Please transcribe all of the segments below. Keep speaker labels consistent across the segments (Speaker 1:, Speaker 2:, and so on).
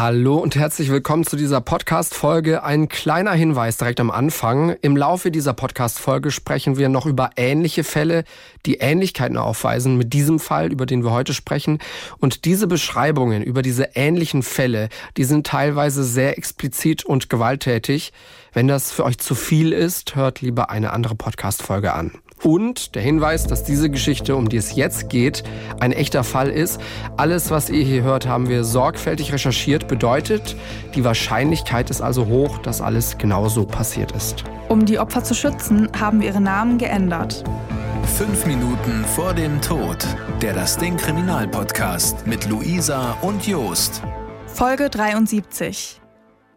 Speaker 1: Hallo und herzlich willkommen zu dieser Podcast-Folge. Ein kleiner Hinweis direkt am Anfang. Im Laufe dieser Podcast-Folge sprechen wir noch über ähnliche Fälle, die Ähnlichkeiten aufweisen mit diesem Fall, über den wir heute sprechen. Und diese Beschreibungen über diese ähnlichen Fälle, die sind teilweise sehr explizit und gewalttätig. Wenn das für euch zu viel ist, hört lieber eine andere Podcast-Folge an. Und der Hinweis, dass diese Geschichte, um die es jetzt geht, ein echter Fall ist. Alles, was ihr hier hört, haben wir sorgfältig recherchiert. Bedeutet, die Wahrscheinlichkeit ist also hoch, dass alles genau so passiert ist.
Speaker 2: Um die Opfer zu schützen, haben wir ihre Namen geändert.
Speaker 3: Fünf Minuten vor dem Tod. Der Das Ding Kriminalpodcast mit Luisa und Jost.
Speaker 2: Folge 73.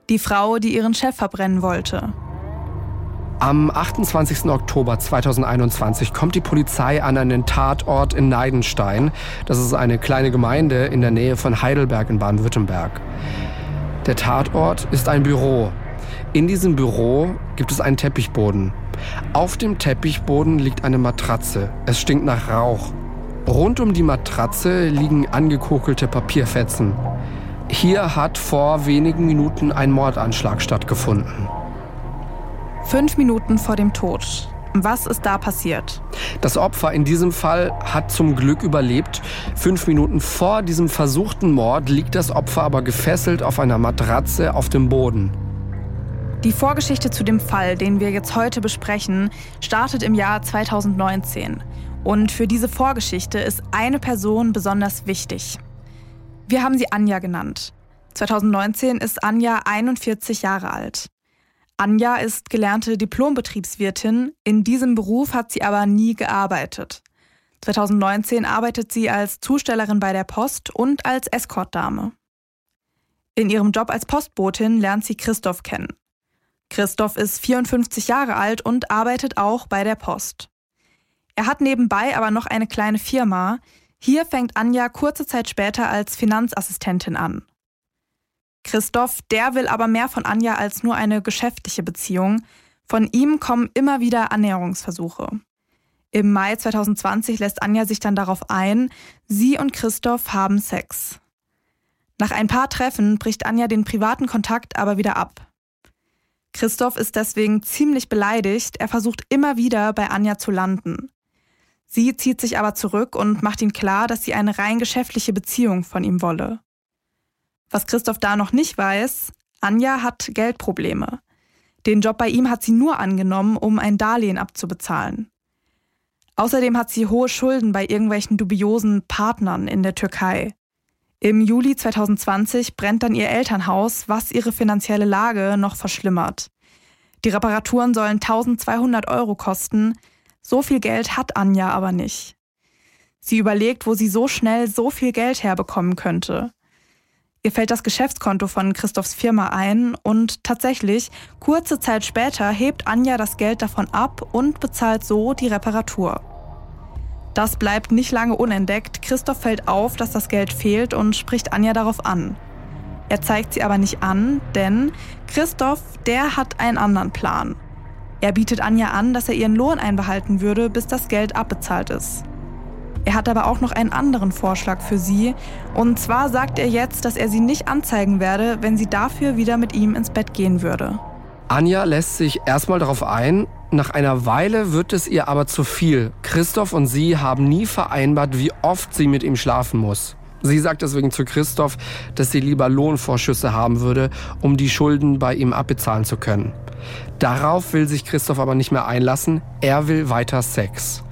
Speaker 2: Die Frau, die ihren Chef verbrennen wollte.
Speaker 1: Am 28. Oktober 2021 kommt die Polizei an einen Tatort in Neidenstein. Das ist eine kleine Gemeinde in der Nähe von Heidelberg in Baden-Württemberg. Der Tatort ist ein Büro. In diesem Büro gibt es einen Teppichboden. Auf dem Teppichboden liegt eine Matratze. Es stinkt nach Rauch. Rund um die Matratze liegen angekokelte Papierfetzen. Hier hat vor wenigen Minuten ein Mordanschlag stattgefunden.
Speaker 2: Fünf Minuten vor dem Tod. Was ist da passiert?
Speaker 1: Das Opfer in diesem Fall hat zum Glück überlebt. Fünf Minuten vor diesem versuchten Mord liegt das Opfer aber gefesselt auf einer Matratze auf dem Boden.
Speaker 2: Die Vorgeschichte zu dem Fall, den wir jetzt heute besprechen, startet im Jahr 2019. Und für diese Vorgeschichte ist eine Person besonders wichtig. Wir haben sie Anja genannt. 2019 ist Anja 41 Jahre alt. Anja ist gelernte Diplombetriebswirtin. In diesem Beruf hat sie aber nie gearbeitet. 2019 arbeitet sie als Zustellerin bei der Post und als Escortdame. In ihrem Job als Postbotin lernt sie Christoph kennen. Christoph ist 54 Jahre alt und arbeitet auch bei der Post. Er hat nebenbei aber noch eine kleine Firma. Hier fängt Anja kurze Zeit später als Finanzassistentin an. Christoph, der will aber mehr von Anja als nur eine geschäftliche Beziehung. Von ihm kommen immer wieder Annäherungsversuche. Im Mai 2020 lässt Anja sich dann darauf ein, sie und Christoph haben Sex. Nach ein paar Treffen bricht Anja den privaten Kontakt aber wieder ab. Christoph ist deswegen ziemlich beleidigt, er versucht immer wieder bei Anja zu landen. Sie zieht sich aber zurück und macht ihm klar, dass sie eine rein geschäftliche Beziehung von ihm wolle. Was Christoph da noch nicht weiß, Anja hat Geldprobleme. Den Job bei ihm hat sie nur angenommen, um ein Darlehen abzubezahlen. Außerdem hat sie hohe Schulden bei irgendwelchen dubiosen Partnern in der Türkei. Im Juli 2020 brennt dann ihr Elternhaus, was ihre finanzielle Lage noch verschlimmert. Die Reparaturen sollen 1200 Euro kosten. So viel Geld hat Anja aber nicht. Sie überlegt, wo sie so schnell so viel Geld herbekommen könnte. Ihr fällt das Geschäftskonto von Christophs Firma ein und tatsächlich, kurze Zeit später hebt Anja das Geld davon ab und bezahlt so die Reparatur. Das bleibt nicht lange unentdeckt. Christoph fällt auf, dass das Geld fehlt und spricht Anja darauf an. Er zeigt sie aber nicht an, denn Christoph, der hat einen anderen Plan. Er bietet Anja an, dass er ihren Lohn einbehalten würde, bis das Geld abbezahlt ist. Er hat aber auch noch einen anderen Vorschlag für sie. Und zwar sagt er jetzt, dass er sie nicht anzeigen werde, wenn sie dafür wieder mit ihm ins Bett gehen würde.
Speaker 1: Anja lässt sich erstmal darauf ein. Nach einer Weile wird es ihr aber zu viel. Christoph und sie haben nie vereinbart, wie oft sie mit ihm schlafen muss. Sie sagt deswegen zu Christoph, dass sie lieber Lohnvorschüsse haben würde, um die Schulden bei ihm abbezahlen zu können. Darauf will sich Christoph aber nicht mehr einlassen. Er will weiter Sex.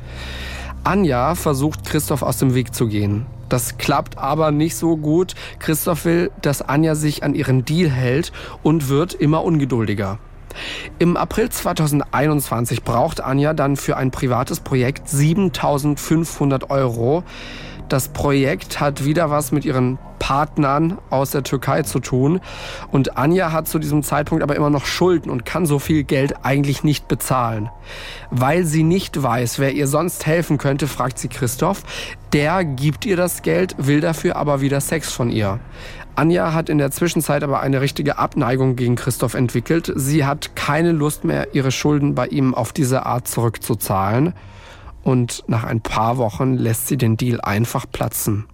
Speaker 1: Anja versucht Christoph aus dem Weg zu gehen. Das klappt aber nicht so gut. Christoph will, dass Anja sich an ihren Deal hält und wird immer ungeduldiger. Im April 2021 braucht Anja dann für ein privates Projekt 7500 Euro. Das Projekt hat wieder was mit ihren Partnern aus der Türkei zu tun. Und Anja hat zu diesem Zeitpunkt aber immer noch Schulden und kann so viel Geld eigentlich nicht bezahlen. Weil sie nicht weiß, wer ihr sonst helfen könnte, fragt sie Christoph. Der gibt ihr das Geld, will dafür aber wieder Sex von ihr. Anja hat in der Zwischenzeit aber eine richtige Abneigung gegen Christoph entwickelt. Sie hat keine Lust mehr, ihre Schulden bei ihm auf diese Art zurückzuzahlen und nach ein paar Wochen lässt sie den Deal einfach platzen.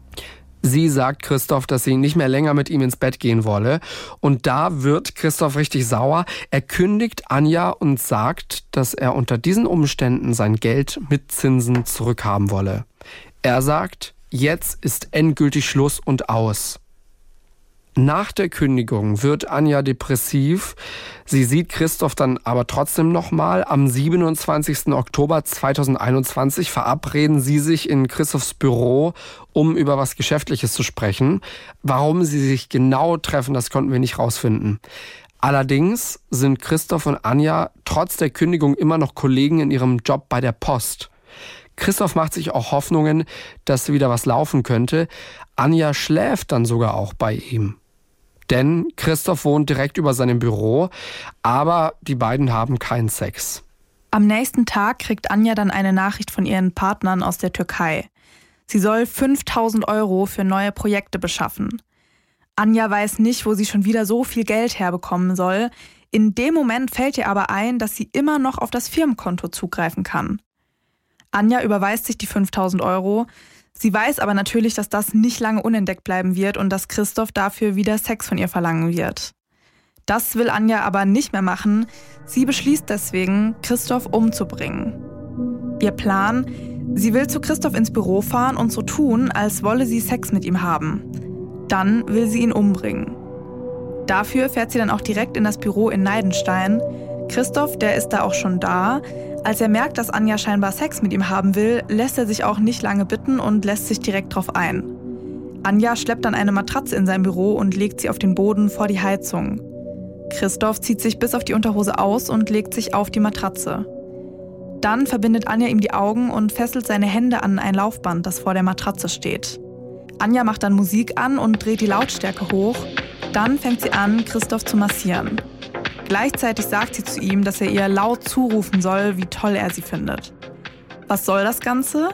Speaker 1: Sie sagt Christoph, dass sie nicht mehr länger mit ihm ins Bett gehen wolle. Und da wird Christoph richtig sauer. Er kündigt Anja und sagt, dass er unter diesen Umständen sein Geld mit Zinsen zurückhaben wolle. Er sagt, jetzt ist endgültig Schluss und aus. Nach der Kündigung wird Anja depressiv. Sie sieht Christoph dann aber trotzdem nochmal. Am 27. Oktober 2021 verabreden sie sich in Christophs Büro, um über was Geschäftliches zu sprechen. Warum sie sich genau treffen, das konnten wir nicht rausfinden. Allerdings sind Christoph und Anja trotz der Kündigung immer noch Kollegen in ihrem Job bei der Post. Christoph macht sich auch Hoffnungen, dass wieder was laufen könnte. Anja schläft dann sogar auch bei ihm. Denn Christoph wohnt direkt über seinem Büro, aber die beiden haben keinen Sex.
Speaker 2: Am nächsten Tag kriegt Anja dann eine Nachricht von ihren Partnern aus der Türkei. Sie soll 5000 Euro für neue Projekte beschaffen. Anja weiß nicht, wo sie schon wieder so viel Geld herbekommen soll. In dem Moment fällt ihr aber ein, dass sie immer noch auf das Firmenkonto zugreifen kann. Anja überweist sich die 5000 Euro. Sie weiß aber natürlich, dass das nicht lange unentdeckt bleiben wird und dass Christoph dafür wieder Sex von ihr verlangen wird. Das will Anja aber nicht mehr machen. Sie beschließt deswegen, Christoph umzubringen. Ihr Plan, sie will zu Christoph ins Büro fahren und so tun, als wolle sie Sex mit ihm haben. Dann will sie ihn umbringen. Dafür fährt sie dann auch direkt in das Büro in Neidenstein. Christoph, der ist da auch schon da, als er merkt, dass Anja scheinbar Sex mit ihm haben will, lässt er sich auch nicht lange bitten und lässt sich direkt drauf ein. Anja schleppt dann eine Matratze in sein Büro und legt sie auf den Boden vor die Heizung. Christoph zieht sich bis auf die Unterhose aus und legt sich auf die Matratze. Dann verbindet Anja ihm die Augen und fesselt seine Hände an ein Laufband, das vor der Matratze steht. Anja macht dann Musik an und dreht die Lautstärke hoch. Dann fängt sie an, Christoph zu massieren. Gleichzeitig sagt sie zu ihm, dass er ihr laut zurufen soll, wie toll er sie findet. Was soll das Ganze?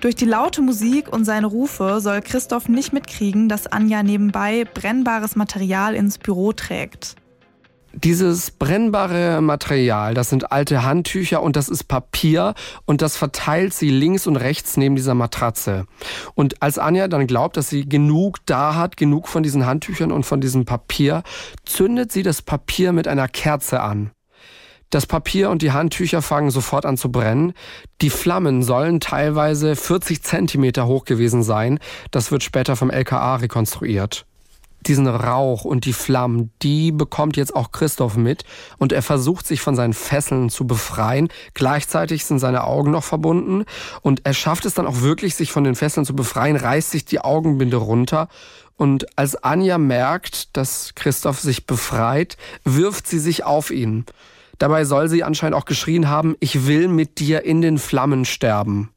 Speaker 2: Durch die laute Musik und seine Rufe soll Christoph nicht mitkriegen, dass Anja nebenbei brennbares Material ins Büro trägt.
Speaker 1: Dieses brennbare Material, das sind alte Handtücher und das ist Papier und das verteilt sie links und rechts neben dieser Matratze. Und als Anja dann glaubt, dass sie genug da hat, genug von diesen Handtüchern und von diesem Papier, zündet sie das Papier mit einer Kerze an. Das Papier und die Handtücher fangen sofort an zu brennen. Die Flammen sollen teilweise 40 Zentimeter hoch gewesen sein. Das wird später vom LKA rekonstruiert diesen Rauch und die Flammen, die bekommt jetzt auch Christoph mit und er versucht sich von seinen Fesseln zu befreien. Gleichzeitig sind seine Augen noch verbunden und er schafft es dann auch wirklich, sich von den Fesseln zu befreien, reißt sich die Augenbinde runter und als Anja merkt, dass Christoph sich befreit, wirft sie sich auf ihn. Dabei soll sie anscheinend auch geschrien haben, ich will mit dir in den Flammen sterben.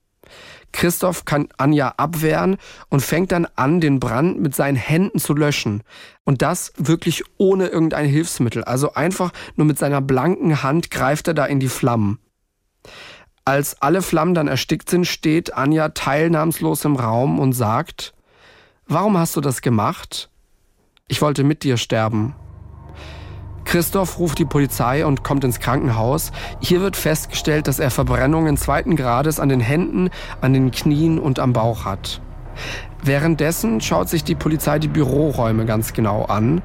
Speaker 1: Christoph kann Anja abwehren und fängt dann an, den Brand mit seinen Händen zu löschen. Und das wirklich ohne irgendein Hilfsmittel. Also einfach nur mit seiner blanken Hand greift er da in die Flammen. Als alle Flammen dann erstickt sind, steht Anja teilnahmslos im Raum und sagt, Warum hast du das gemacht? Ich wollte mit dir sterben. Christoph ruft die Polizei und kommt ins Krankenhaus. Hier wird festgestellt, dass er Verbrennungen zweiten Grades an den Händen, an den Knien und am Bauch hat. Währenddessen schaut sich die Polizei die Büroräume ganz genau an.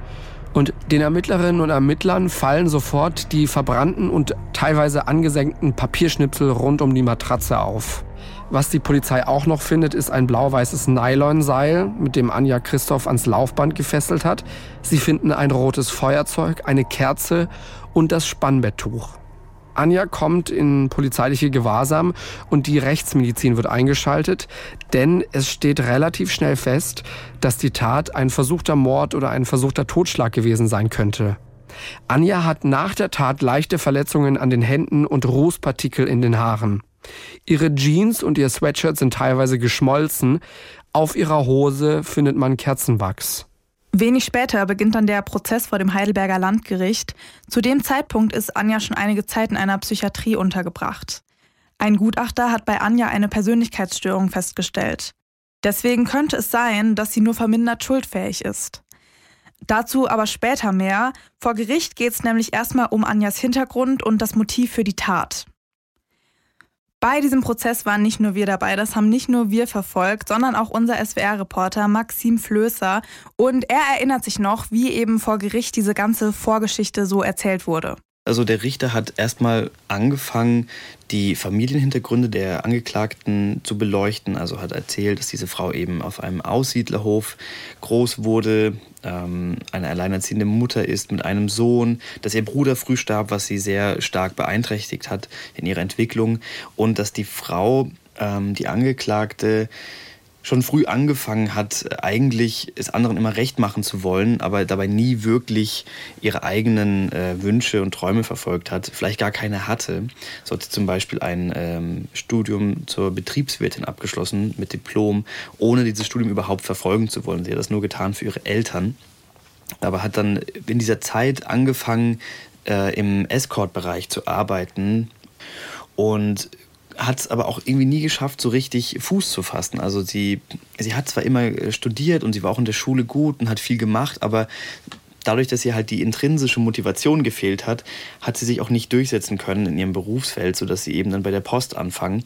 Speaker 1: Und den Ermittlerinnen und Ermittlern fallen sofort die verbrannten und teilweise angesenkten Papierschnipsel rund um die Matratze auf. Was die Polizei auch noch findet, ist ein blau-weißes Nylonseil, mit dem Anja Christoph ans Laufband gefesselt hat. Sie finden ein rotes Feuerzeug, eine Kerze und das Spannbetttuch. Anja kommt in polizeiliche Gewahrsam und die Rechtsmedizin wird eingeschaltet, denn es steht relativ schnell fest, dass die Tat ein versuchter Mord oder ein versuchter Totschlag gewesen sein könnte. Anja hat nach der Tat leichte Verletzungen an den Händen und Rußpartikel in den Haaren. Ihre Jeans und ihr Sweatshirt sind teilweise geschmolzen. Auf ihrer Hose findet man Kerzenwachs.
Speaker 2: Wenig später beginnt dann der Prozess vor dem Heidelberger Landgericht. Zu dem Zeitpunkt ist Anja schon einige Zeit in einer Psychiatrie untergebracht. Ein Gutachter hat bei Anja eine Persönlichkeitsstörung festgestellt. Deswegen könnte es sein, dass sie nur vermindert schuldfähig ist. Dazu aber später mehr. Vor Gericht geht es nämlich erstmal um Anjas Hintergrund und das Motiv für die Tat. Bei diesem Prozess waren nicht nur wir dabei, das haben nicht nur wir verfolgt, sondern auch unser SWR-Reporter Maxim Flößer. Und er erinnert sich noch, wie eben vor Gericht diese ganze Vorgeschichte so erzählt wurde.
Speaker 4: Also der Richter hat erstmal angefangen, die Familienhintergründe der Angeklagten zu beleuchten. Also hat erzählt, dass diese Frau eben auf einem Aussiedlerhof groß wurde, ähm, eine alleinerziehende Mutter ist mit einem Sohn, dass ihr Bruder früh starb, was sie sehr stark beeinträchtigt hat in ihrer Entwicklung und dass die Frau, ähm, die Angeklagte, schon früh angefangen hat, eigentlich es anderen immer recht machen zu wollen, aber dabei nie wirklich ihre eigenen äh, Wünsche und Träume verfolgt hat, vielleicht gar keine hatte. So hat sie zum Beispiel ein ähm, Studium zur Betriebswirtin abgeschlossen mit Diplom, ohne dieses Studium überhaupt verfolgen zu wollen. Sie hat das nur getan für ihre Eltern, aber hat dann in dieser Zeit angefangen, äh, im Escort-Bereich zu arbeiten und hat es aber auch irgendwie nie geschafft, so richtig Fuß zu fassen. Also sie, sie hat zwar immer äh, studiert und sie war auch in der Schule gut und hat viel gemacht, aber dadurch, dass ihr halt die intrinsische Motivation gefehlt hat, hat sie sich auch nicht durchsetzen können in ihrem Berufsfeld, sodass sie eben dann bei der Post anfangen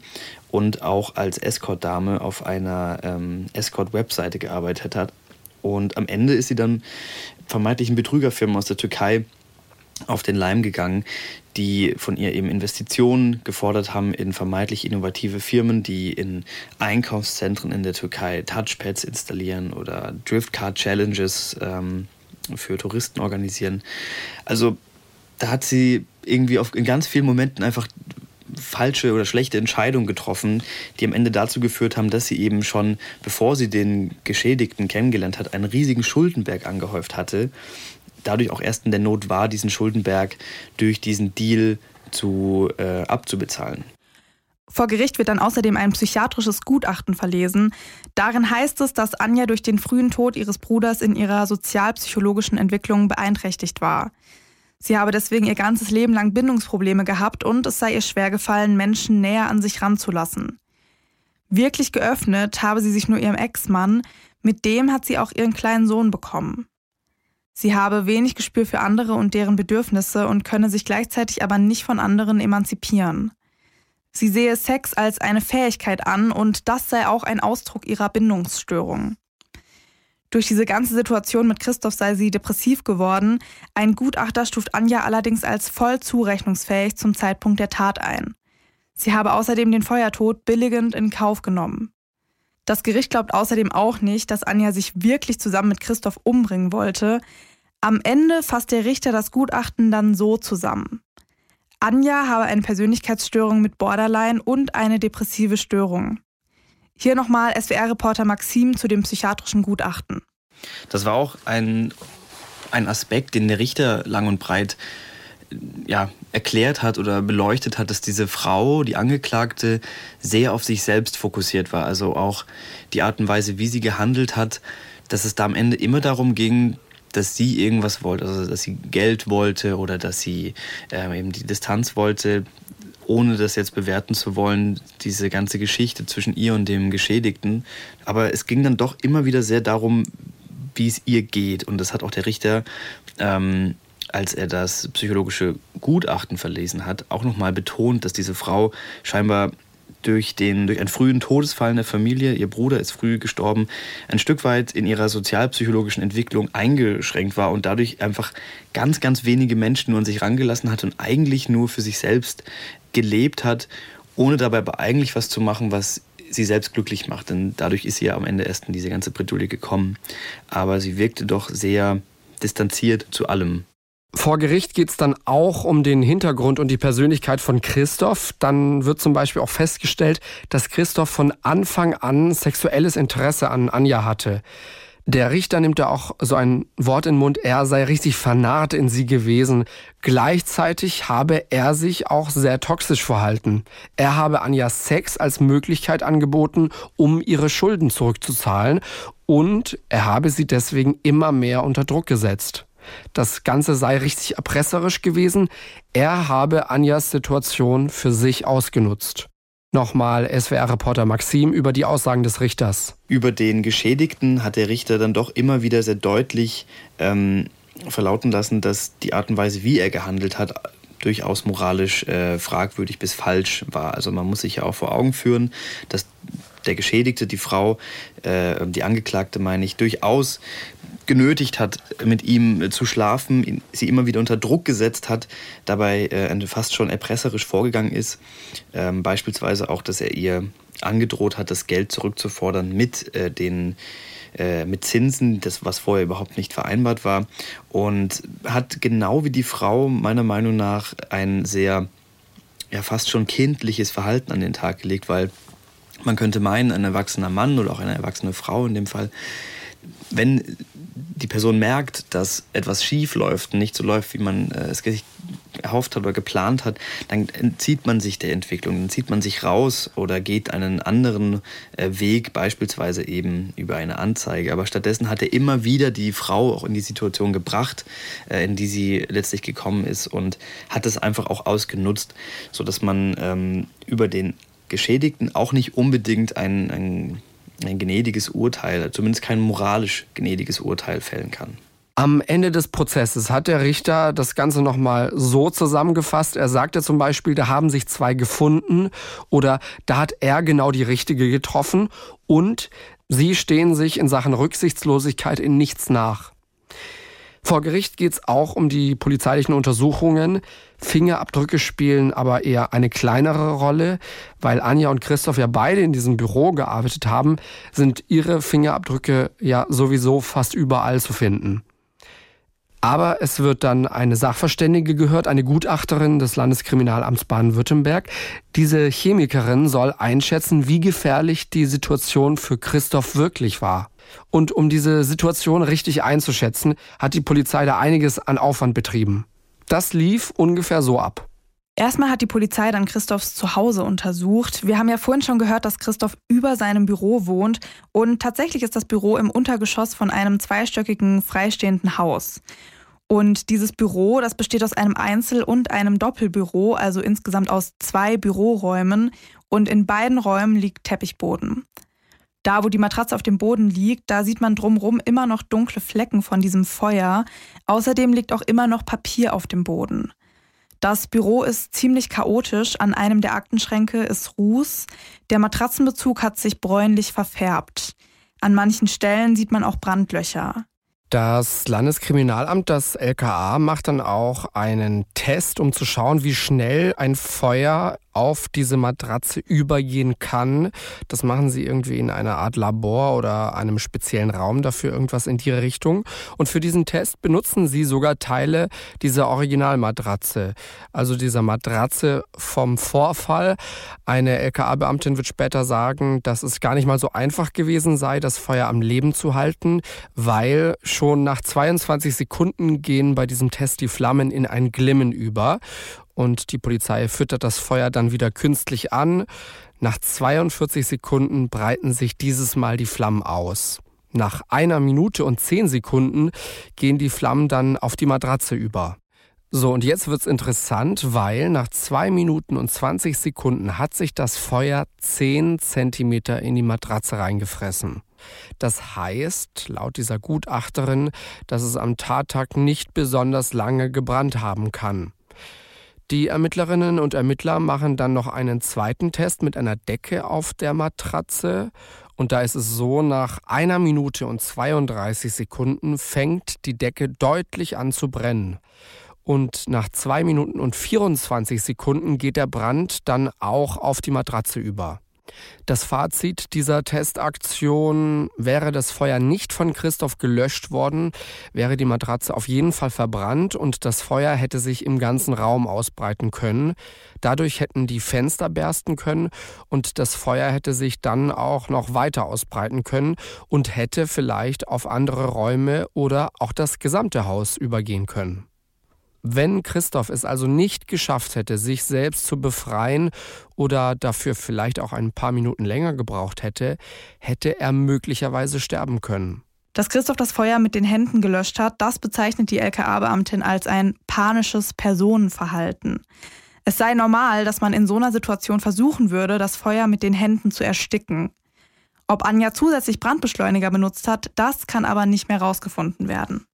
Speaker 4: und auch als Escort-Dame auf einer ähm, Escort-Webseite gearbeitet hat. Und am Ende ist sie dann vermeintlichen Betrügerfirmen aus der Türkei auf den Leim gegangen, die von ihr eben Investitionen gefordert haben in vermeintlich innovative Firmen, die in Einkaufszentren in der Türkei Touchpads installieren oder Driftcard-Challenges ähm, für Touristen organisieren. Also da hat sie irgendwie auf, in ganz vielen Momenten einfach falsche oder schlechte Entscheidungen getroffen, die am Ende dazu geführt haben, dass sie eben schon, bevor sie den Geschädigten kennengelernt hat, einen riesigen Schuldenberg angehäuft hatte dadurch auch erst in der Not war, diesen Schuldenberg durch diesen Deal zu, äh, abzubezahlen.
Speaker 2: Vor Gericht wird dann außerdem ein psychiatrisches Gutachten verlesen. Darin heißt es, dass Anja durch den frühen Tod ihres Bruders in ihrer sozialpsychologischen Entwicklung beeinträchtigt war. Sie habe deswegen ihr ganzes Leben lang Bindungsprobleme gehabt und es sei ihr schwer gefallen, Menschen näher an sich ranzulassen. Wirklich geöffnet habe sie sich nur ihrem Ex-Mann, mit dem hat sie auch ihren kleinen Sohn bekommen. Sie habe wenig Gespür für andere und deren Bedürfnisse und könne sich gleichzeitig aber nicht von anderen emanzipieren. Sie sehe Sex als eine Fähigkeit an und das sei auch ein Ausdruck ihrer Bindungsstörung. Durch diese ganze Situation mit Christoph sei sie depressiv geworden. Ein Gutachter stuft Anja allerdings als voll zurechnungsfähig zum Zeitpunkt der Tat ein. Sie habe außerdem den Feuertod billigend in Kauf genommen. Das Gericht glaubt außerdem auch nicht, dass Anja sich wirklich zusammen mit Christoph umbringen wollte. Am Ende fasst der Richter das Gutachten dann so zusammen. Anja habe eine Persönlichkeitsstörung mit Borderline und eine depressive Störung. Hier nochmal SWR-Reporter Maxim zu dem psychiatrischen Gutachten.
Speaker 4: Das war auch ein, ein Aspekt, den der Richter lang und breit ja, erklärt hat oder beleuchtet hat, dass diese Frau, die Angeklagte, sehr auf sich selbst fokussiert war. Also auch die Art und Weise, wie sie gehandelt hat, dass es da am Ende immer darum ging, dass sie irgendwas wollte, also dass sie Geld wollte oder dass sie äh, eben die Distanz wollte, ohne das jetzt bewerten zu wollen, diese ganze Geschichte zwischen ihr und dem Geschädigten. Aber es ging dann doch immer wieder sehr darum, wie es ihr geht. Und das hat auch der Richter ähm, als er das psychologische Gutachten verlesen hat, auch nochmal betont, dass diese Frau scheinbar durch, den, durch einen frühen Todesfall in der Familie, ihr Bruder ist früh gestorben, ein Stück weit in ihrer sozialpsychologischen Entwicklung eingeschränkt war und dadurch einfach ganz, ganz wenige Menschen nur an sich rangelassen hat und eigentlich nur für sich selbst gelebt hat, ohne dabei aber eigentlich was zu machen, was sie selbst glücklich macht. Denn dadurch ist sie ja am Ende erst in diese ganze Bredouille gekommen. Aber sie wirkte doch sehr distanziert zu allem.
Speaker 1: Vor Gericht geht es dann auch um den Hintergrund und die Persönlichkeit von Christoph. Dann wird zum Beispiel auch festgestellt, dass Christoph von Anfang an sexuelles Interesse an Anja hatte. Der Richter nimmt da auch so ein Wort in den Mund, er sei richtig vernarrt in sie gewesen. Gleichzeitig habe er sich auch sehr toxisch verhalten. Er habe Anja Sex als Möglichkeit angeboten, um ihre Schulden zurückzuzahlen und er habe sie deswegen immer mehr unter Druck gesetzt. Das Ganze sei richtig erpresserisch gewesen. Er habe Anjas Situation für sich ausgenutzt. Nochmal SWR-Reporter Maxim über die Aussagen des Richters.
Speaker 4: Über den Geschädigten hat der Richter dann doch immer wieder sehr deutlich ähm, verlauten lassen, dass die Art und Weise, wie er gehandelt hat, durchaus moralisch äh, fragwürdig bis falsch war. Also man muss sich ja auch vor Augen führen, dass der Geschädigte, die Frau, äh, die Angeklagte meine ich, durchaus genötigt hat, mit ihm zu schlafen, sie immer wieder unter Druck gesetzt hat, dabei äh, fast schon erpresserisch vorgegangen ist. Ähm, beispielsweise auch, dass er ihr angedroht hat, das Geld zurückzufordern mit äh, den äh, mit Zinsen, das was vorher überhaupt nicht vereinbart war und hat genau wie die Frau meiner Meinung nach ein sehr ja fast schon kindliches Verhalten an den Tag gelegt, weil man könnte meinen, ein erwachsener Mann oder auch eine erwachsene Frau in dem Fall, wenn die Person merkt, dass etwas schief läuft und nicht so läuft, wie man äh, es sich erhofft hat oder geplant hat, dann entzieht man sich der Entwicklung, dann zieht man sich raus oder geht einen anderen äh, Weg, beispielsweise eben über eine Anzeige. Aber stattdessen hat er immer wieder die Frau auch in die Situation gebracht, äh, in die sie letztlich gekommen ist und hat es einfach auch ausgenutzt, sodass man ähm, über den Geschädigten auch nicht unbedingt ein, ein ein gnädiges Urteil, zumindest kein moralisch gnädiges Urteil fällen kann.
Speaker 1: Am Ende des Prozesses hat der Richter das Ganze nochmal so zusammengefasst. Er sagte zum Beispiel, da haben sich zwei gefunden oder da hat er genau die richtige getroffen und sie stehen sich in Sachen Rücksichtslosigkeit in nichts nach. Vor Gericht geht es auch um die polizeilichen Untersuchungen. Fingerabdrücke spielen aber eher eine kleinere Rolle, weil Anja und Christoph ja beide in diesem Büro gearbeitet haben, sind ihre Fingerabdrücke ja sowieso fast überall zu finden. Aber es wird dann eine Sachverständige gehört, eine Gutachterin des Landeskriminalamts Baden-Württemberg. Diese Chemikerin soll einschätzen, wie gefährlich die Situation für Christoph wirklich war. Und um diese Situation richtig einzuschätzen, hat die Polizei da einiges an Aufwand betrieben. Das lief ungefähr so ab.
Speaker 2: Erstmal hat die Polizei dann Christophs Zuhause untersucht. Wir haben ja vorhin schon gehört, dass Christoph über seinem Büro wohnt und tatsächlich ist das Büro im Untergeschoss von einem zweistöckigen freistehenden Haus. Und dieses Büro, das besteht aus einem Einzel- und einem Doppelbüro, also insgesamt aus zwei Büroräumen und in beiden Räumen liegt Teppichboden. Da, wo die Matratze auf dem Boden liegt, da sieht man drumherum immer noch dunkle Flecken von diesem Feuer. Außerdem liegt auch immer noch Papier auf dem Boden. Das Büro ist ziemlich chaotisch. An einem der Aktenschränke ist Ruß. Der Matratzenbezug hat sich bräunlich verfärbt. An manchen Stellen sieht man auch Brandlöcher.
Speaker 1: Das Landeskriminalamt, das LKA, macht dann auch einen Test, um zu schauen, wie schnell ein Feuer auf diese Matratze übergehen kann. Das machen sie irgendwie in einer Art Labor oder einem speziellen Raum dafür, irgendwas in die Richtung. Und für diesen Test benutzen sie sogar Teile dieser Originalmatratze, also dieser Matratze vom Vorfall. Eine LKA-Beamtin wird später sagen, dass es gar nicht mal so einfach gewesen sei, das Feuer am Leben zu halten, weil schon nach 22 Sekunden gehen bei diesem Test die Flammen in ein Glimmen über und die Polizei füttert das Feuer dann wieder künstlich an. Nach 42 Sekunden breiten sich dieses Mal die Flammen aus. Nach einer Minute und zehn Sekunden gehen die Flammen dann auf die Matratze über. So, und jetzt wird's interessant, weil nach zwei Minuten und 20 Sekunden hat sich das Feuer 10 Zentimeter in die Matratze reingefressen. Das heißt, laut dieser Gutachterin, dass es am Tattag nicht besonders lange gebrannt haben kann. Die Ermittlerinnen und Ermittler machen dann noch einen zweiten Test mit einer Decke auf der Matratze. Und da ist es so, nach einer Minute und 32 Sekunden fängt die Decke deutlich an zu brennen. Und nach zwei Minuten und 24 Sekunden geht der Brand dann auch auf die Matratze über. Das Fazit dieser Testaktion wäre das Feuer nicht von Christoph gelöscht worden, wäre die Matratze auf jeden Fall verbrannt und das Feuer hätte sich im ganzen Raum ausbreiten können. Dadurch hätten die Fenster bersten können und das Feuer hätte sich dann auch noch weiter ausbreiten können und hätte vielleicht auf andere Räume oder auch das gesamte Haus übergehen können. Wenn Christoph es also nicht geschafft hätte, sich selbst zu befreien oder dafür vielleicht auch ein paar Minuten länger gebraucht hätte, hätte er möglicherweise sterben können.
Speaker 2: Dass Christoph das Feuer mit den Händen gelöscht hat, das bezeichnet die LKA-Beamtin als ein panisches Personenverhalten. Es sei normal, dass man in so einer Situation versuchen würde, das Feuer mit den Händen zu ersticken. Ob Anja zusätzlich Brandbeschleuniger benutzt hat, das kann aber nicht mehr rausgefunden werden.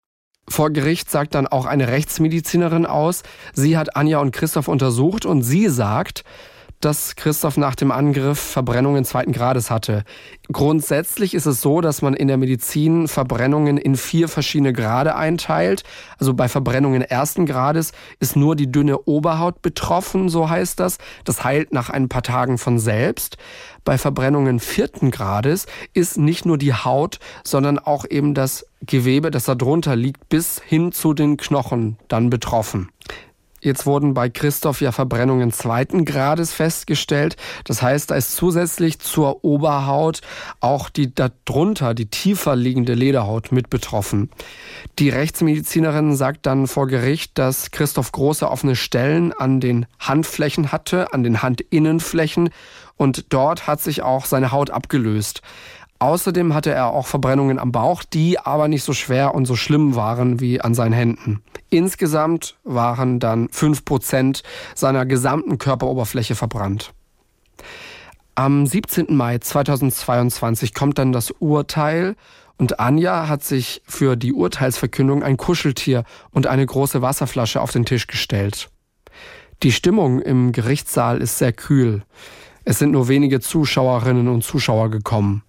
Speaker 1: Vor Gericht sagt dann auch eine Rechtsmedizinerin aus, sie hat Anja und Christoph untersucht und sie sagt, dass Christoph nach dem Angriff Verbrennungen zweiten Grades hatte. Grundsätzlich ist es so, dass man in der Medizin Verbrennungen in vier verschiedene Grade einteilt. Also bei Verbrennungen ersten Grades ist nur die dünne Oberhaut betroffen, so heißt das. Das heilt nach ein paar Tagen von selbst. Bei Verbrennungen vierten Grades ist nicht nur die Haut, sondern auch eben das Gewebe, das darunter liegt, bis hin zu den Knochen dann betroffen. Jetzt wurden bei Christoph ja Verbrennungen zweiten Grades festgestellt. Das heißt, da ist zusätzlich zur Oberhaut auch die darunter, die tiefer liegende Lederhaut mit betroffen. Die Rechtsmedizinerin sagt dann vor Gericht, dass Christoph große offene Stellen an den Handflächen hatte, an den Handinnenflächen und dort hat sich auch seine Haut abgelöst. Außerdem hatte er auch Verbrennungen am Bauch, die aber nicht so schwer und so schlimm waren wie an seinen Händen. Insgesamt waren dann fünf Prozent seiner gesamten Körperoberfläche verbrannt. Am 17. Mai 2022 kommt dann das Urteil und Anja hat sich für die Urteilsverkündung ein Kuscheltier und eine große Wasserflasche auf den Tisch gestellt. Die Stimmung im Gerichtssaal ist sehr kühl. Es sind nur wenige Zuschauerinnen und Zuschauer gekommen.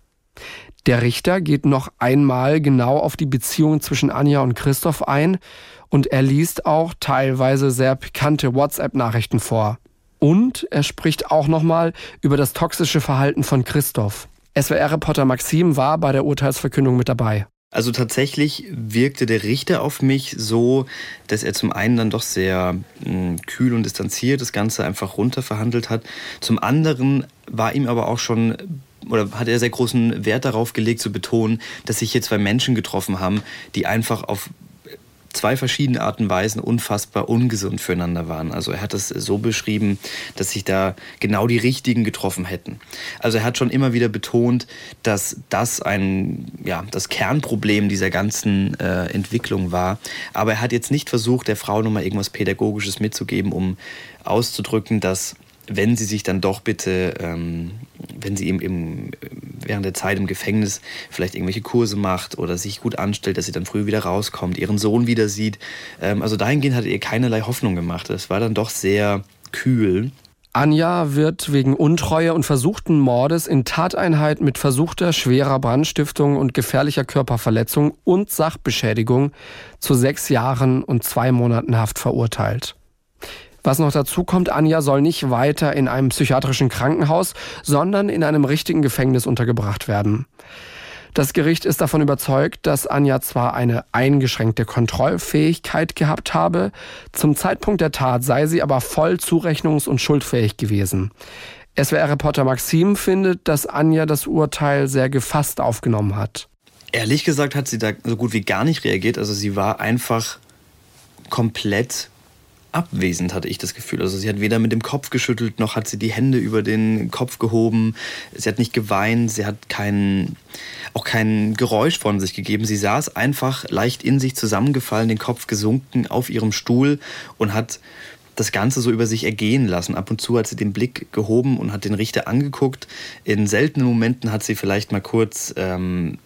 Speaker 1: Der Richter geht noch einmal genau auf die Beziehung zwischen Anja und Christoph ein und er liest auch teilweise sehr pikante WhatsApp-Nachrichten vor. Und er spricht auch nochmal über das toxische Verhalten von Christoph. SWR-Reporter Maxim war bei der Urteilsverkündung mit dabei.
Speaker 4: Also tatsächlich wirkte der Richter auf mich so, dass er zum einen dann doch sehr mh, hm, kühl und distanziert das Ganze einfach runter verhandelt hat. Zum anderen war ihm aber auch schon oder hat er sehr großen Wert darauf gelegt zu betonen, dass sich hier zwei Menschen getroffen haben, die einfach auf zwei verschiedene Arten und Weisen unfassbar ungesund füreinander waren. Also er hat es so beschrieben, dass sich da genau die richtigen getroffen hätten. Also er hat schon immer wieder betont, dass das ein ja, das Kernproblem dieser ganzen äh, Entwicklung war, aber er hat jetzt nicht versucht, der Frau nochmal irgendwas pädagogisches mitzugeben, um auszudrücken, dass wenn sie sich dann doch bitte, ähm, wenn sie eben im, während der Zeit im Gefängnis vielleicht irgendwelche Kurse macht oder sich gut anstellt, dass sie dann früh wieder rauskommt, ihren Sohn wieder sieht. Ähm, also dahingehend hat ihr keinerlei Hoffnung gemacht. Es war dann doch sehr kühl.
Speaker 1: Anja wird wegen Untreue und versuchten Mordes in Tateinheit mit versuchter schwerer Brandstiftung und gefährlicher Körperverletzung und Sachbeschädigung zu sechs Jahren und zwei Monaten Haft verurteilt. Was noch dazu kommt, Anja soll nicht weiter in einem psychiatrischen Krankenhaus, sondern in einem richtigen Gefängnis untergebracht werden. Das Gericht ist davon überzeugt, dass Anja zwar eine eingeschränkte Kontrollfähigkeit gehabt habe, zum Zeitpunkt der Tat sei sie aber voll zurechnungs- und schuldfähig gewesen. SWR-Reporter Maxim findet, dass Anja das Urteil sehr gefasst aufgenommen hat.
Speaker 4: Ehrlich gesagt hat sie da so gut wie gar nicht reagiert. Also sie war einfach komplett abwesend, hatte ich das Gefühl. Also sie hat weder mit dem Kopf geschüttelt, noch hat sie die Hände über den Kopf gehoben. Sie hat nicht geweint, sie hat kein, auch kein Geräusch von sich gegeben. Sie saß einfach leicht in sich zusammengefallen, den Kopf gesunken auf ihrem Stuhl und hat das Ganze so über sich ergehen lassen. Ab und zu hat sie den Blick gehoben und hat den Richter angeguckt. In seltenen Momenten hat sie vielleicht mal kurz ähm,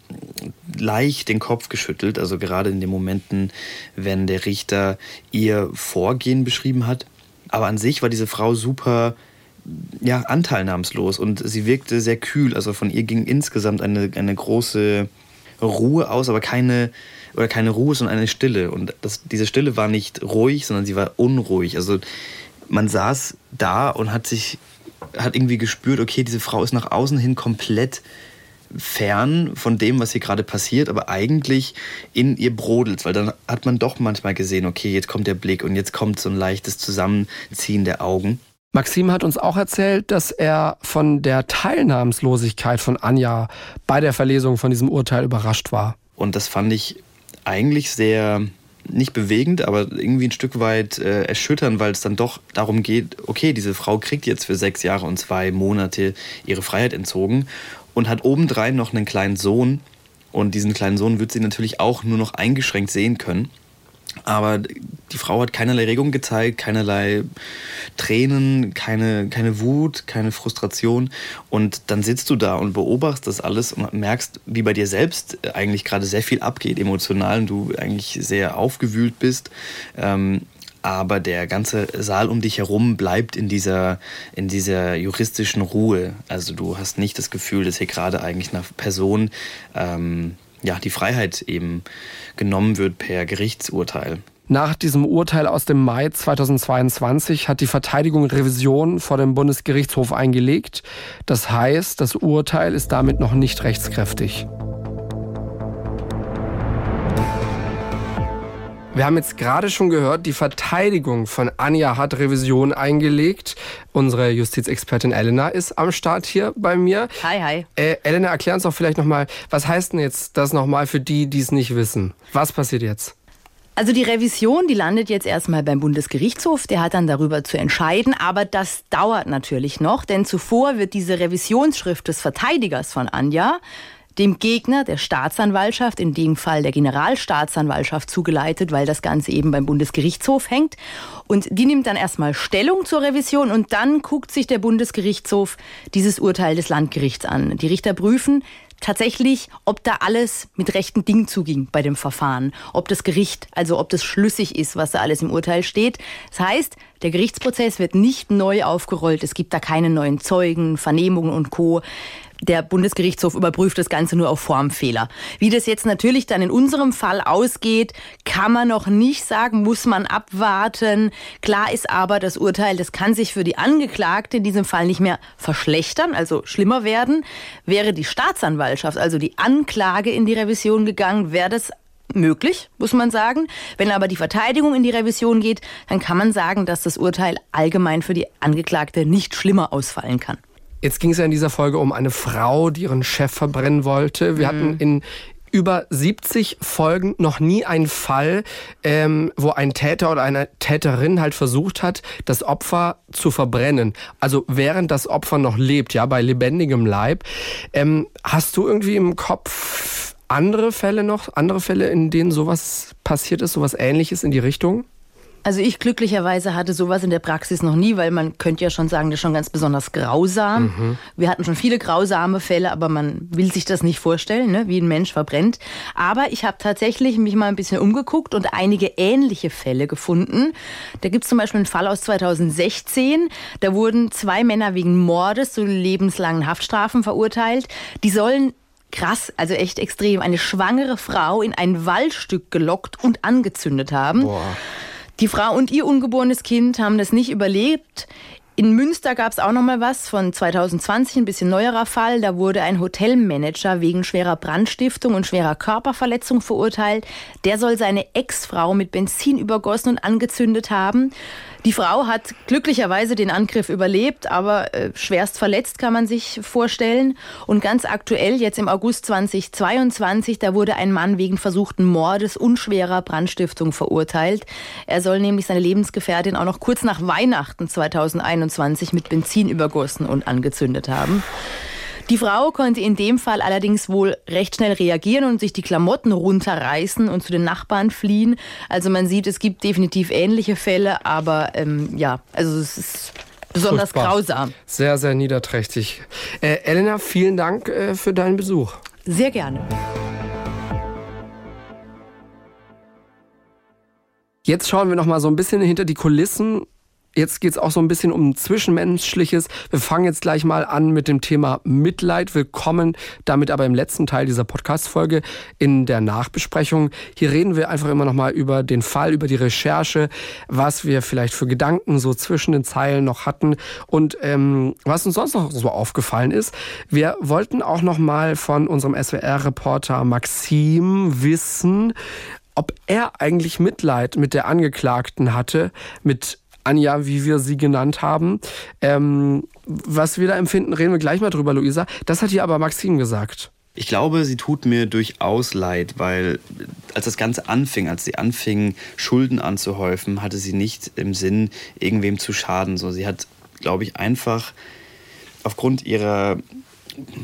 Speaker 4: leicht den Kopf geschüttelt, also gerade in den Momenten, wenn der Richter ihr Vorgehen beschrieben hat. Aber an sich war diese Frau super ja, anteilnahmslos und sie wirkte sehr kühl. Also von ihr ging insgesamt eine, eine große Ruhe aus, aber keine, oder keine Ruhe, sondern eine Stille. Und das, diese Stille war nicht ruhig, sondern sie war unruhig. Also man saß da und hat sich, hat irgendwie gespürt, okay, diese Frau ist nach außen hin komplett fern von dem, was hier gerade passiert, aber eigentlich in ihr brodelt, weil dann hat man doch manchmal gesehen, okay, jetzt kommt der Blick und jetzt kommt so ein leichtes Zusammenziehen der Augen.
Speaker 1: Maxim hat uns auch erzählt, dass er von der Teilnahmslosigkeit von Anja bei der Verlesung von diesem Urteil überrascht war.
Speaker 4: Und das fand ich eigentlich sehr nicht bewegend, aber irgendwie ein Stück weit äh, erschütternd, weil es dann doch darum geht, okay, diese Frau kriegt jetzt für sechs Jahre und zwei Monate ihre Freiheit entzogen und hat obendrein noch einen kleinen Sohn. Und diesen kleinen Sohn wird sie natürlich auch nur noch eingeschränkt sehen können. Aber die Frau hat keinerlei Regung gezeigt, keinerlei Tränen, keine, keine Wut, keine Frustration. Und dann sitzt du da und beobachtest das alles und merkst, wie bei dir selbst eigentlich gerade sehr viel abgeht emotional und du eigentlich sehr aufgewühlt bist. Ähm, aber der ganze Saal um dich herum bleibt in dieser, in dieser juristischen Ruhe. Also du hast nicht das Gefühl, dass hier gerade eigentlich einer Person ähm, ja, die Freiheit eben genommen wird per Gerichtsurteil.
Speaker 1: Nach diesem Urteil aus dem Mai 2022 hat die Verteidigung Revision vor dem Bundesgerichtshof eingelegt. Das heißt, das Urteil ist damit noch nicht rechtskräftig. Wir haben jetzt gerade schon gehört, die Verteidigung von Anja hat Revision eingelegt. Unsere Justizexpertin Elena ist am Start hier bei mir.
Speaker 5: Hi, hi.
Speaker 1: Äh, Elena, erklär uns doch vielleicht nochmal, was heißt denn jetzt das nochmal für die, die es nicht wissen? Was passiert jetzt?
Speaker 5: Also die Revision, die landet jetzt erstmal beim Bundesgerichtshof, der hat dann darüber zu entscheiden, aber das dauert natürlich noch, denn zuvor wird diese Revisionsschrift des Verteidigers von Anja dem Gegner der Staatsanwaltschaft, in dem Fall der Generalstaatsanwaltschaft, zugeleitet, weil das Ganze eben beim Bundesgerichtshof hängt. Und die nimmt dann erstmal Stellung zur Revision und dann guckt sich der Bundesgerichtshof dieses Urteil des Landgerichts an. Die Richter prüfen, tatsächlich, ob da alles mit rechten Dingen zuging bei dem Verfahren. Ob das Gericht, also ob das schlüssig ist, was da alles im Urteil steht. Das heißt, der Gerichtsprozess wird nicht neu aufgerollt. Es gibt da keine neuen Zeugen, Vernehmungen und Co. Der Bundesgerichtshof überprüft das Ganze nur auf Formfehler. Wie das jetzt natürlich dann in unserem Fall ausgeht, kann man noch nicht sagen, muss man abwarten. Klar ist aber, das Urteil, das kann sich für die Angeklagte in diesem Fall nicht mehr verschlechtern, also schlimmer werden. Wäre die Staatsanwaltschaft, also die Anklage in die Revision gegangen, wäre das möglich, muss man sagen. Wenn aber die Verteidigung in die Revision geht, dann kann man sagen, dass das Urteil allgemein für die Angeklagte nicht schlimmer ausfallen kann.
Speaker 1: Jetzt ging es ja in dieser Folge um eine Frau, die ihren Chef verbrennen wollte. Wir mhm. hatten in über 70 Folgen noch nie einen Fall, ähm, wo ein Täter oder eine Täterin halt versucht hat, das Opfer zu verbrennen. Also während das Opfer noch lebt, ja, bei lebendigem Leib. Ähm, hast du irgendwie im Kopf andere Fälle noch, andere Fälle, in denen sowas passiert ist, sowas ähnliches in die Richtung?
Speaker 5: Also ich glücklicherweise hatte sowas in der Praxis noch nie, weil man könnte ja schon sagen, das ist schon ganz besonders grausam. Mhm. Wir hatten schon viele grausame Fälle, aber man will sich das nicht vorstellen, ne, wie ein Mensch verbrennt. Aber ich habe tatsächlich mich mal ein bisschen umgeguckt und einige ähnliche Fälle gefunden. Da gibt es zum Beispiel einen Fall aus 2016. Da wurden zwei Männer wegen Mordes zu lebenslangen Haftstrafen verurteilt. Die sollen krass, also echt extrem, eine schwangere Frau in ein Waldstück gelockt und angezündet haben. Boah. Die Frau und ihr ungeborenes Kind haben das nicht überlebt. In Münster gab es auch noch mal was von 2020, ein bisschen neuerer Fall. Da wurde ein Hotelmanager wegen schwerer Brandstiftung und schwerer Körperverletzung verurteilt. Der soll seine Ex-Frau mit Benzin übergossen und angezündet haben. Die Frau hat glücklicherweise den Angriff überlebt, aber äh, schwerst verletzt kann man sich vorstellen. Und ganz aktuell, jetzt im August 2022, da wurde ein Mann wegen versuchten Mordes und schwerer Brandstiftung verurteilt. Er soll nämlich seine Lebensgefährtin auch noch kurz nach Weihnachten 2021 mit Benzin übergossen und angezündet haben. Die Frau konnte in dem Fall allerdings wohl recht schnell reagieren und sich die Klamotten runterreißen und zu den Nachbarn fliehen. Also man sieht, es gibt definitiv ähnliche Fälle, aber ähm, ja, also es ist besonders Furchtbar. grausam.
Speaker 1: Sehr, sehr niederträchtig. Äh, Elena, vielen Dank äh, für deinen Besuch.
Speaker 5: Sehr gerne.
Speaker 1: Jetzt schauen wir noch mal so ein bisschen hinter die Kulissen Jetzt geht es auch so ein bisschen um Zwischenmenschliches. Wir fangen jetzt gleich mal an mit dem Thema Mitleid. Willkommen damit aber im letzten Teil dieser Podcast-Folge in der Nachbesprechung. Hier reden wir einfach immer noch mal über den Fall, über die Recherche, was wir vielleicht für Gedanken so zwischen den Zeilen noch hatten und ähm, was uns sonst noch so aufgefallen ist. Wir wollten auch noch mal von unserem SWR-Reporter Maxim wissen, ob er eigentlich Mitleid mit der Angeklagten hatte, mit Anja, wie wir sie genannt haben. Ähm, was wir da empfinden, reden wir gleich mal drüber, Luisa. Das hat hier aber Maxim gesagt.
Speaker 4: Ich glaube, sie tut mir durchaus leid, weil als das Ganze anfing, als sie anfing, Schulden anzuhäufen, hatte sie nicht im Sinn, irgendwem zu schaden. So, sie hat, glaube ich, einfach aufgrund ihrer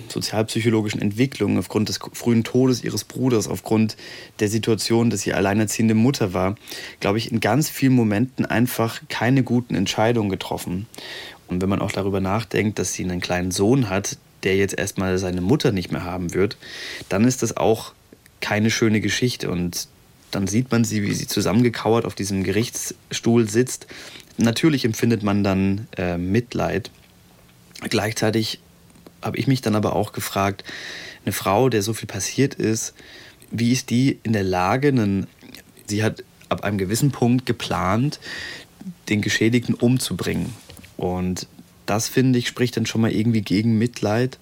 Speaker 4: sozialpsychologischen Entwicklung, aufgrund des frühen Todes ihres Bruders, aufgrund der Situation, dass sie alleinerziehende Mutter war, glaube ich, in ganz vielen Momenten einfach keine guten Entscheidungen getroffen. Und wenn man auch darüber nachdenkt, dass sie einen kleinen Sohn hat, der jetzt erstmal seine Mutter nicht mehr haben wird, dann ist das auch keine schöne Geschichte. Und dann sieht man sie, wie sie zusammengekauert auf diesem Gerichtsstuhl sitzt. Natürlich empfindet man dann äh, Mitleid. Gleichzeitig habe ich mich dann aber auch gefragt, eine Frau, der so viel passiert ist, wie ist die in der Lage, einen, sie hat ab einem gewissen Punkt geplant, den Geschädigten umzubringen. Und das, finde ich, spricht dann schon mal irgendwie gegen Mitleid.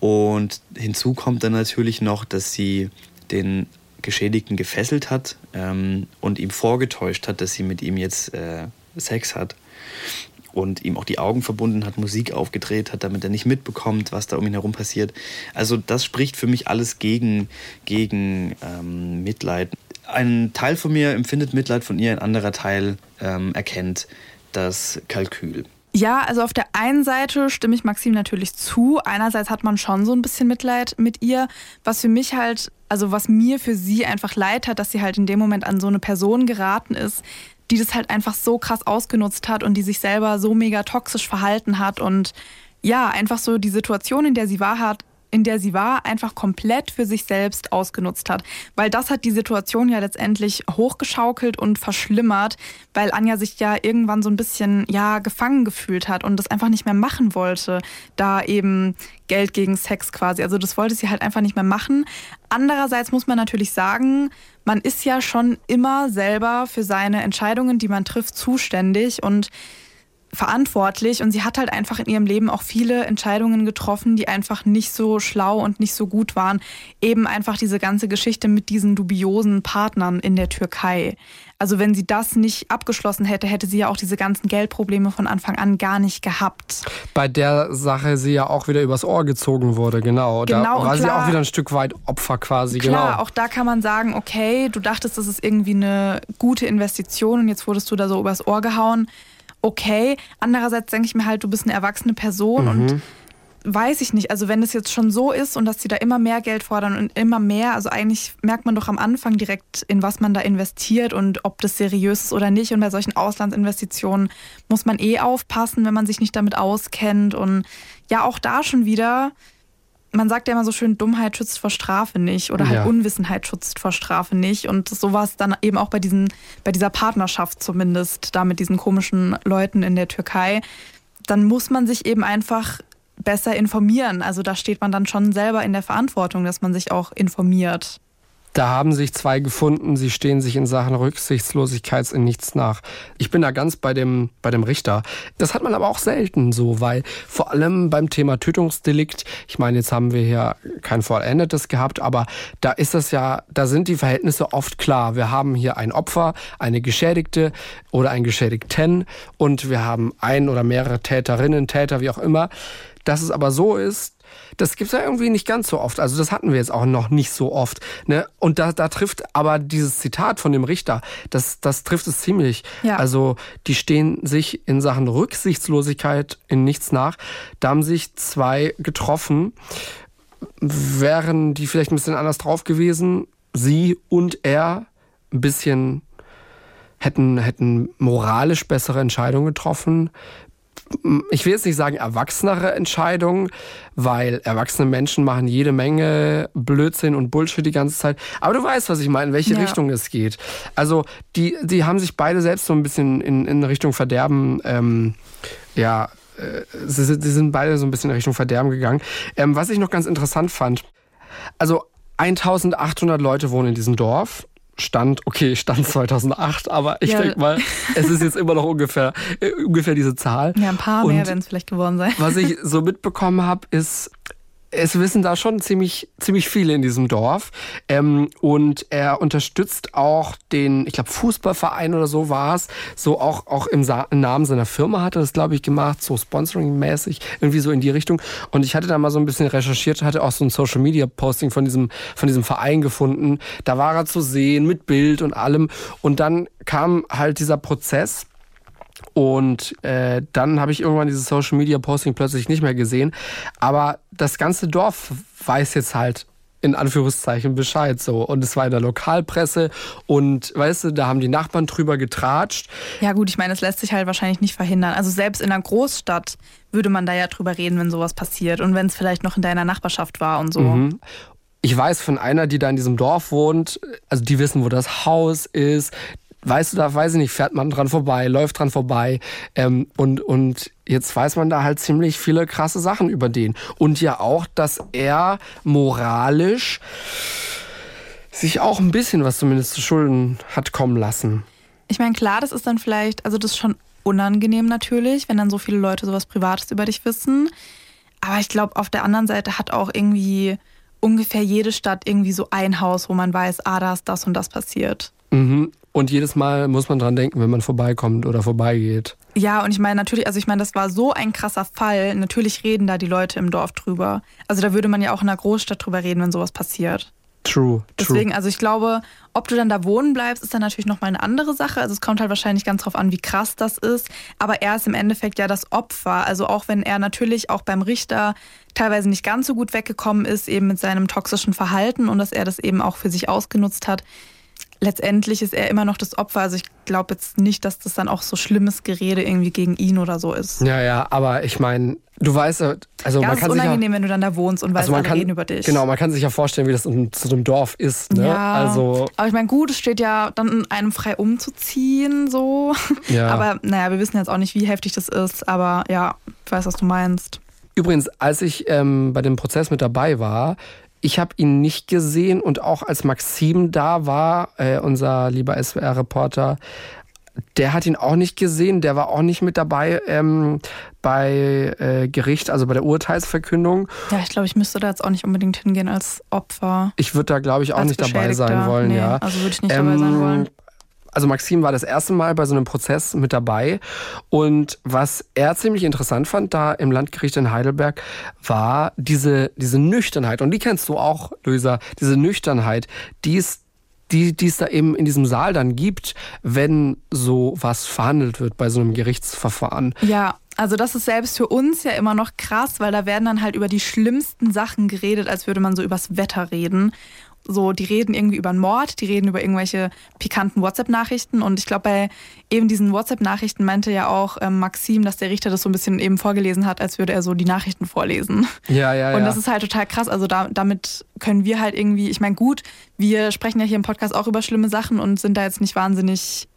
Speaker 4: Und hinzu kommt dann natürlich noch, dass sie den Geschädigten gefesselt hat ähm, und ihm vorgetäuscht hat, dass sie mit ihm jetzt äh, Sex hat und ihm auch die Augen verbunden hat, Musik aufgedreht hat, damit er nicht mitbekommt, was da um ihn herum passiert. Also das spricht für mich alles gegen, gegen ähm, Mitleid. Ein Teil von mir empfindet Mitleid von ihr, ein anderer Teil ähm, erkennt das Kalkül.
Speaker 2: Ja, also auf der einen Seite stimme ich Maxim natürlich zu. Einerseits hat man schon so ein bisschen Mitleid mit ihr, was für mich halt, also was mir für sie einfach leid hat, dass sie halt in dem Moment an so eine Person geraten ist, die das halt einfach so krass ausgenutzt hat und die sich selber so mega toxisch verhalten hat und ja, einfach so die Situation, in der sie war, hat, in der sie war, einfach komplett für sich selbst ausgenutzt hat. Weil das hat die Situation ja letztendlich hochgeschaukelt und verschlimmert, weil Anja sich ja irgendwann so ein bisschen, ja, gefangen gefühlt hat und das einfach nicht mehr machen wollte. Da eben Geld gegen Sex quasi. Also das wollte sie halt einfach nicht mehr machen. Andererseits muss man natürlich sagen, man ist ja schon immer selber für seine Entscheidungen, die man trifft, zuständig und verantwortlich und sie hat halt einfach in ihrem Leben auch viele Entscheidungen getroffen, die einfach nicht so schlau und nicht so gut waren. Eben einfach diese ganze Geschichte mit diesen dubiosen Partnern in der Türkei. Also wenn sie das nicht abgeschlossen hätte, hätte sie ja auch diese ganzen Geldprobleme von Anfang an gar nicht gehabt.
Speaker 1: Bei der Sache sie ja auch wieder übers Ohr gezogen wurde, genau.
Speaker 2: genau
Speaker 1: da war klar, sie auch wieder ein Stück weit Opfer quasi,
Speaker 2: klar,
Speaker 1: genau.
Speaker 2: auch da kann man sagen, okay, du dachtest, das ist irgendwie eine gute Investition und jetzt wurdest du da so übers Ohr gehauen okay. Andererseits denke ich mir halt, du bist eine erwachsene Person mhm. und weiß ich nicht. Also wenn es jetzt schon so ist und dass sie da immer mehr Geld fordern und immer mehr, also eigentlich merkt man doch am Anfang direkt, in was man da investiert und ob das seriös ist oder nicht. Und bei solchen Auslandsinvestitionen muss man eh aufpassen, wenn man sich nicht damit auskennt. Und ja, auch da schon wieder man sagt ja immer so schön, Dummheit schützt vor Strafe nicht oder halt ja. Unwissenheit schützt vor Strafe nicht. Und so war es dann eben auch bei, diesen, bei dieser Partnerschaft zumindest, da mit diesen komischen Leuten in der Türkei. Dann muss man sich eben einfach besser informieren. Also da steht man dann schon selber in der Verantwortung, dass man sich auch informiert.
Speaker 1: Da haben sich zwei gefunden, sie stehen sich in Sachen Rücksichtslosigkeit in nichts nach. Ich bin da ganz bei dem, bei dem Richter. Das hat man aber auch selten so, weil vor allem beim Thema Tötungsdelikt, ich meine, jetzt haben wir hier kein vollendetes gehabt, aber da ist das ja, da sind die Verhältnisse oft klar. Wir haben hier ein Opfer, eine Geschädigte oder einen Geschädigten und wir haben ein oder mehrere Täterinnen, Täter, wie auch immer. Dass es aber so ist, das gibt es ja irgendwie nicht ganz so oft. Also das hatten wir jetzt auch noch nicht so oft. Ne? Und da, da trifft aber dieses Zitat von dem Richter, das, das trifft es ziemlich. Ja. Also die stehen sich in Sachen Rücksichtslosigkeit in nichts nach. Da haben sich zwei getroffen. Wären die vielleicht ein bisschen anders drauf gewesen, sie und er ein bisschen hätten, hätten moralisch bessere Entscheidungen getroffen, ich will jetzt nicht sagen erwachsenere Entscheidungen, weil erwachsene Menschen machen jede Menge Blödsinn und Bullshit die ganze Zeit. Aber du weißt, was ich meine, in welche ja. Richtung es geht. Also die, die haben sich beide selbst so ein bisschen in, in Richtung Verderben, ähm, ja, äh, sie, sie, sind beide so ein bisschen in Richtung Verderben gegangen. Ähm, was ich noch ganz interessant fand, also 1800 Leute wohnen in diesem Dorf Stand, okay, Stand 2008, aber ich ja. denke mal, es ist jetzt immer noch ungefähr, äh, ungefähr diese Zahl.
Speaker 2: Ja, ein paar mehr werden es vielleicht geworden sein.
Speaker 1: Was ich so mitbekommen habe, ist, es wissen da schon ziemlich, ziemlich viele in diesem Dorf. Ähm, und er unterstützt auch den, ich glaube, Fußballverein oder so war es. So auch, auch im, Sa im Namen seiner Firma hat er das, glaube ich, gemacht, so sponsoring-mäßig, irgendwie so in die Richtung. Und ich hatte da mal so ein bisschen recherchiert, hatte auch so ein Social-Media-Posting von diesem, von diesem Verein gefunden. Da war er zu sehen mit Bild und allem. Und dann kam halt dieser Prozess Und äh, dann habe ich irgendwann dieses Social Media Posting plötzlich nicht mehr gesehen. Aber das ganze Dorf weiß jetzt halt in Anführungszeichen Bescheid so. Und es war in der Lokalpresse und weißt du, da haben die Nachbarn drüber getratscht.
Speaker 2: Ja gut, ich meine, es lässt sich halt wahrscheinlich nicht verhindern. Also selbst in einer Großstadt würde man da ja drüber reden, wenn sowas passiert und wenn es vielleicht noch in deiner Nachbarschaft war und so. Mhm.
Speaker 1: Ich weiß von einer, die da in diesem Dorf wohnt, also die wissen, wo das Haus ist, weißt du, da weiß ich nicht, fährt man dran vorbei, läuft dran vorbei. Ähm, und, und jetzt weiß man da halt ziemlich viele krasse Sachen über den. Und ja auch, dass er moralisch sich auch ein bisschen was zumindest zu Schulden hat kommen lassen.
Speaker 2: Ich meine, klar, das ist dann vielleicht, also das ist schon unangenehm natürlich, wenn dann so viele Leute sowas Privates über dich wissen. Aber ich glaube, auf der anderen Seite hat auch irgendwie ungefähr jede Stadt irgendwie so ein Haus, wo man weiß, ah, da ist das und das passiert.
Speaker 1: Mhm. Und jedes Mal muss man dran denken, wenn man vorbeikommt oder vorbeigeht.
Speaker 2: Ja, und ich meine natürlich, also ich meine, das war so ein krasser Fall. Natürlich reden da die Leute im Dorf drüber. Also da würde man ja auch in einer Großstadt drüber reden, wenn sowas passiert.
Speaker 1: True.
Speaker 2: Deswegen, also ich glaube, ob du dann da wohnen bleibst, ist dann natürlich nochmal eine andere Sache. Also es kommt halt wahrscheinlich ganz drauf an, wie krass das ist. Aber er ist im Endeffekt ja das Opfer. Also auch wenn er natürlich auch beim Richter teilweise nicht ganz so gut weggekommen ist, eben mit seinem toxischen Verhalten und dass er das eben auch für sich ausgenutzt hat, letztendlich ist er immer noch das Opfer. Also ich glaube jetzt nicht, dass das dann auch so schlimmes Gerede irgendwie gegen ihn oder so ist.
Speaker 1: Ja, ja, aber ich meine, du weißt, also
Speaker 2: ja,
Speaker 1: man kann
Speaker 2: ist unangenehm,
Speaker 1: sich ja,
Speaker 2: wenn du dann da wohnst und weißt,
Speaker 1: also man
Speaker 2: alle
Speaker 1: kann,
Speaker 2: reden über dich.
Speaker 1: Genau, man kann sich ja vorstellen, wie das in so einem Dorf ist. Ne?
Speaker 2: Ja,
Speaker 1: also,
Speaker 2: aber ich meine, gut, es steht ja dann einem frei umzuziehen, so.
Speaker 1: Ja.
Speaker 2: Aber naja, wir wissen jetzt auch nicht, wie heftig das ist, aber ja, ich weiß, was du meinst.
Speaker 1: Übrigens, als ich ähm, bei dem Prozess mit dabei war, ich habe ihn nicht gesehen und auch als Maxim da war, äh, unser lieber SWR-Reporter, der hat ihn auch nicht gesehen, der war auch nicht mit dabei ähm, bei äh, Gericht, also bei der Urteilsverkündung.
Speaker 2: Ja, ich glaube, ich müsste da jetzt auch nicht unbedingt hingehen als Opfer.
Speaker 1: Ich würde da, glaube ich, auch nicht dabei sein wollen,
Speaker 2: nee,
Speaker 1: ja.
Speaker 2: Also würde ich nicht ähm, dabei sein wollen
Speaker 1: also Maxim war das erste Mal bei so einem Prozess mit dabei. Und was er ziemlich interessant fand da im Landgericht in Heidelberg, war diese, diese Nüchternheit. Und die kennst du auch, Luisa, diese Nüchternheit, die ist die, die es da eben in diesem Saal dann gibt, wenn so was verhandelt wird bei so einem Gerichtsverfahren.
Speaker 2: Ja, also das ist selbst für uns ja immer noch krass, weil da werden dann halt über die schlimmsten Sachen geredet, als würde man so übers Wetter reden so, die reden irgendwie über einen Mord, die reden über irgendwelche pikanten WhatsApp-Nachrichten. Und ich glaube, bei eben diesen WhatsApp-Nachrichten meinte ja auch ähm, Maxim, dass der Richter das so ein bisschen eben vorgelesen hat, als würde er so die Nachrichten vorlesen.
Speaker 1: Ja, ja, ja.
Speaker 2: Und das ist halt total krass. Also da, damit können wir halt irgendwie, ich meine, gut, wir sprechen ja hier im Podcast auch über schlimme Sachen und sind da jetzt nicht wahnsinnig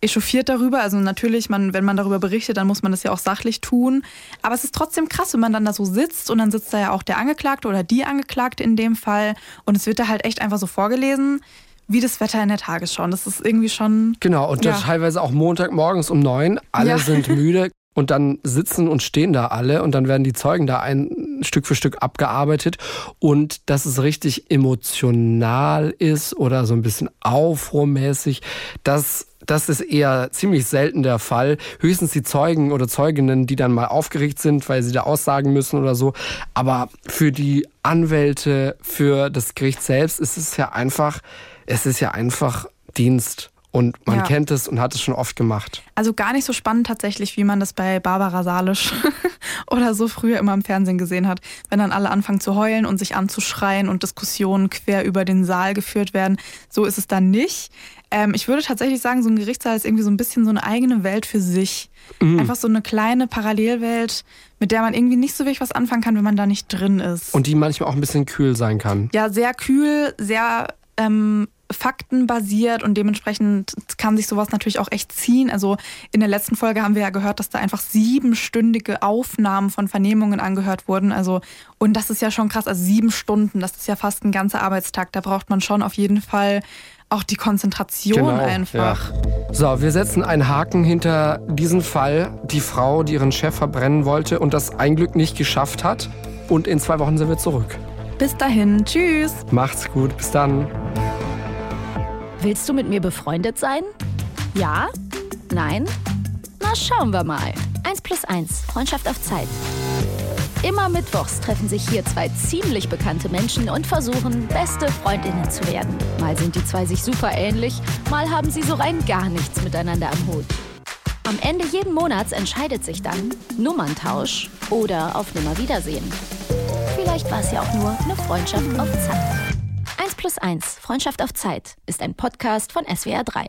Speaker 2: echauffiert darüber. Also natürlich, man, wenn man darüber berichtet, dann muss man das ja auch sachlich tun. Aber es ist trotzdem krass, wenn man dann da so sitzt und dann sitzt da ja auch der Angeklagte oder die Angeklagte in dem Fall und es wird da halt echt einfach so vorgelesen wie das Wetter in der Tagesschau. Und das ist irgendwie schon.
Speaker 1: Genau, und ja. teilweise auch Montagmorgens um neun. Alle ja. sind müde. Und dann sitzen und stehen da alle und dann werden die Zeugen da ein Stück für Stück abgearbeitet. Und dass es richtig emotional ist oder so ein bisschen aufruhrmäßig, das das ist eher ziemlich selten der Fall. Höchstens die Zeugen oder Zeuginnen, die dann mal aufgeregt sind, weil sie da aussagen müssen oder so. Aber für die Anwälte, für das Gericht selbst ist es ja einfach, es ist ja einfach Dienst. Und man ja. kennt es und hat es schon oft gemacht.
Speaker 2: Also gar nicht so spannend tatsächlich, wie man das bei Barbara Salisch oder so früher immer im Fernsehen gesehen hat. Wenn dann alle anfangen zu heulen und sich anzuschreien und Diskussionen quer über den Saal geführt werden. So ist es dann nicht. Ähm, ich würde tatsächlich sagen, so ein Gerichtssaal ist irgendwie so ein bisschen so eine eigene Welt für sich. Mhm. Einfach so eine kleine Parallelwelt, mit der man irgendwie nicht so wirklich was anfangen kann, wenn man da nicht drin ist.
Speaker 1: Und die manchmal auch ein bisschen kühl sein kann.
Speaker 2: Ja, sehr kühl, sehr ähm, faktenbasiert und dementsprechend kann sich sowas natürlich auch echt ziehen. Also in der letzten Folge haben wir ja gehört, dass da einfach siebenstündige Aufnahmen von Vernehmungen angehört wurden. Also und das ist ja schon krass. Also sieben Stunden, das ist ja fast ein ganzer Arbeitstag. Da braucht man schon auf jeden Fall auch die Konzentration genau, einfach.
Speaker 1: Ja. So, wir setzen einen Haken hinter diesen Fall. Die Frau, die ihren Chef verbrennen wollte und das ein Glück nicht geschafft hat. Und in zwei Wochen sind wir zurück.
Speaker 2: Bis dahin, tschüss.
Speaker 1: Macht's gut, bis dann.
Speaker 6: Willst du mit mir befreundet sein? Ja? Nein? Na, schauen wir mal. Eins plus eins, Freundschaft auf Zeit. Immer mittwochs treffen sich hier zwei ziemlich bekannte Menschen und versuchen, beste Freundinnen zu werden. Mal sind die zwei sich super ähnlich, mal haben sie so rein gar nichts miteinander am Hut. Am Ende jeden Monats entscheidet sich dann Nummerntausch oder auf Nimmerwiedersehen. Vielleicht war es ja auch nur eine Freundschaft auf Zeit. 1 plus 1, Freundschaft auf Zeit, ist ein Podcast von SWR 3.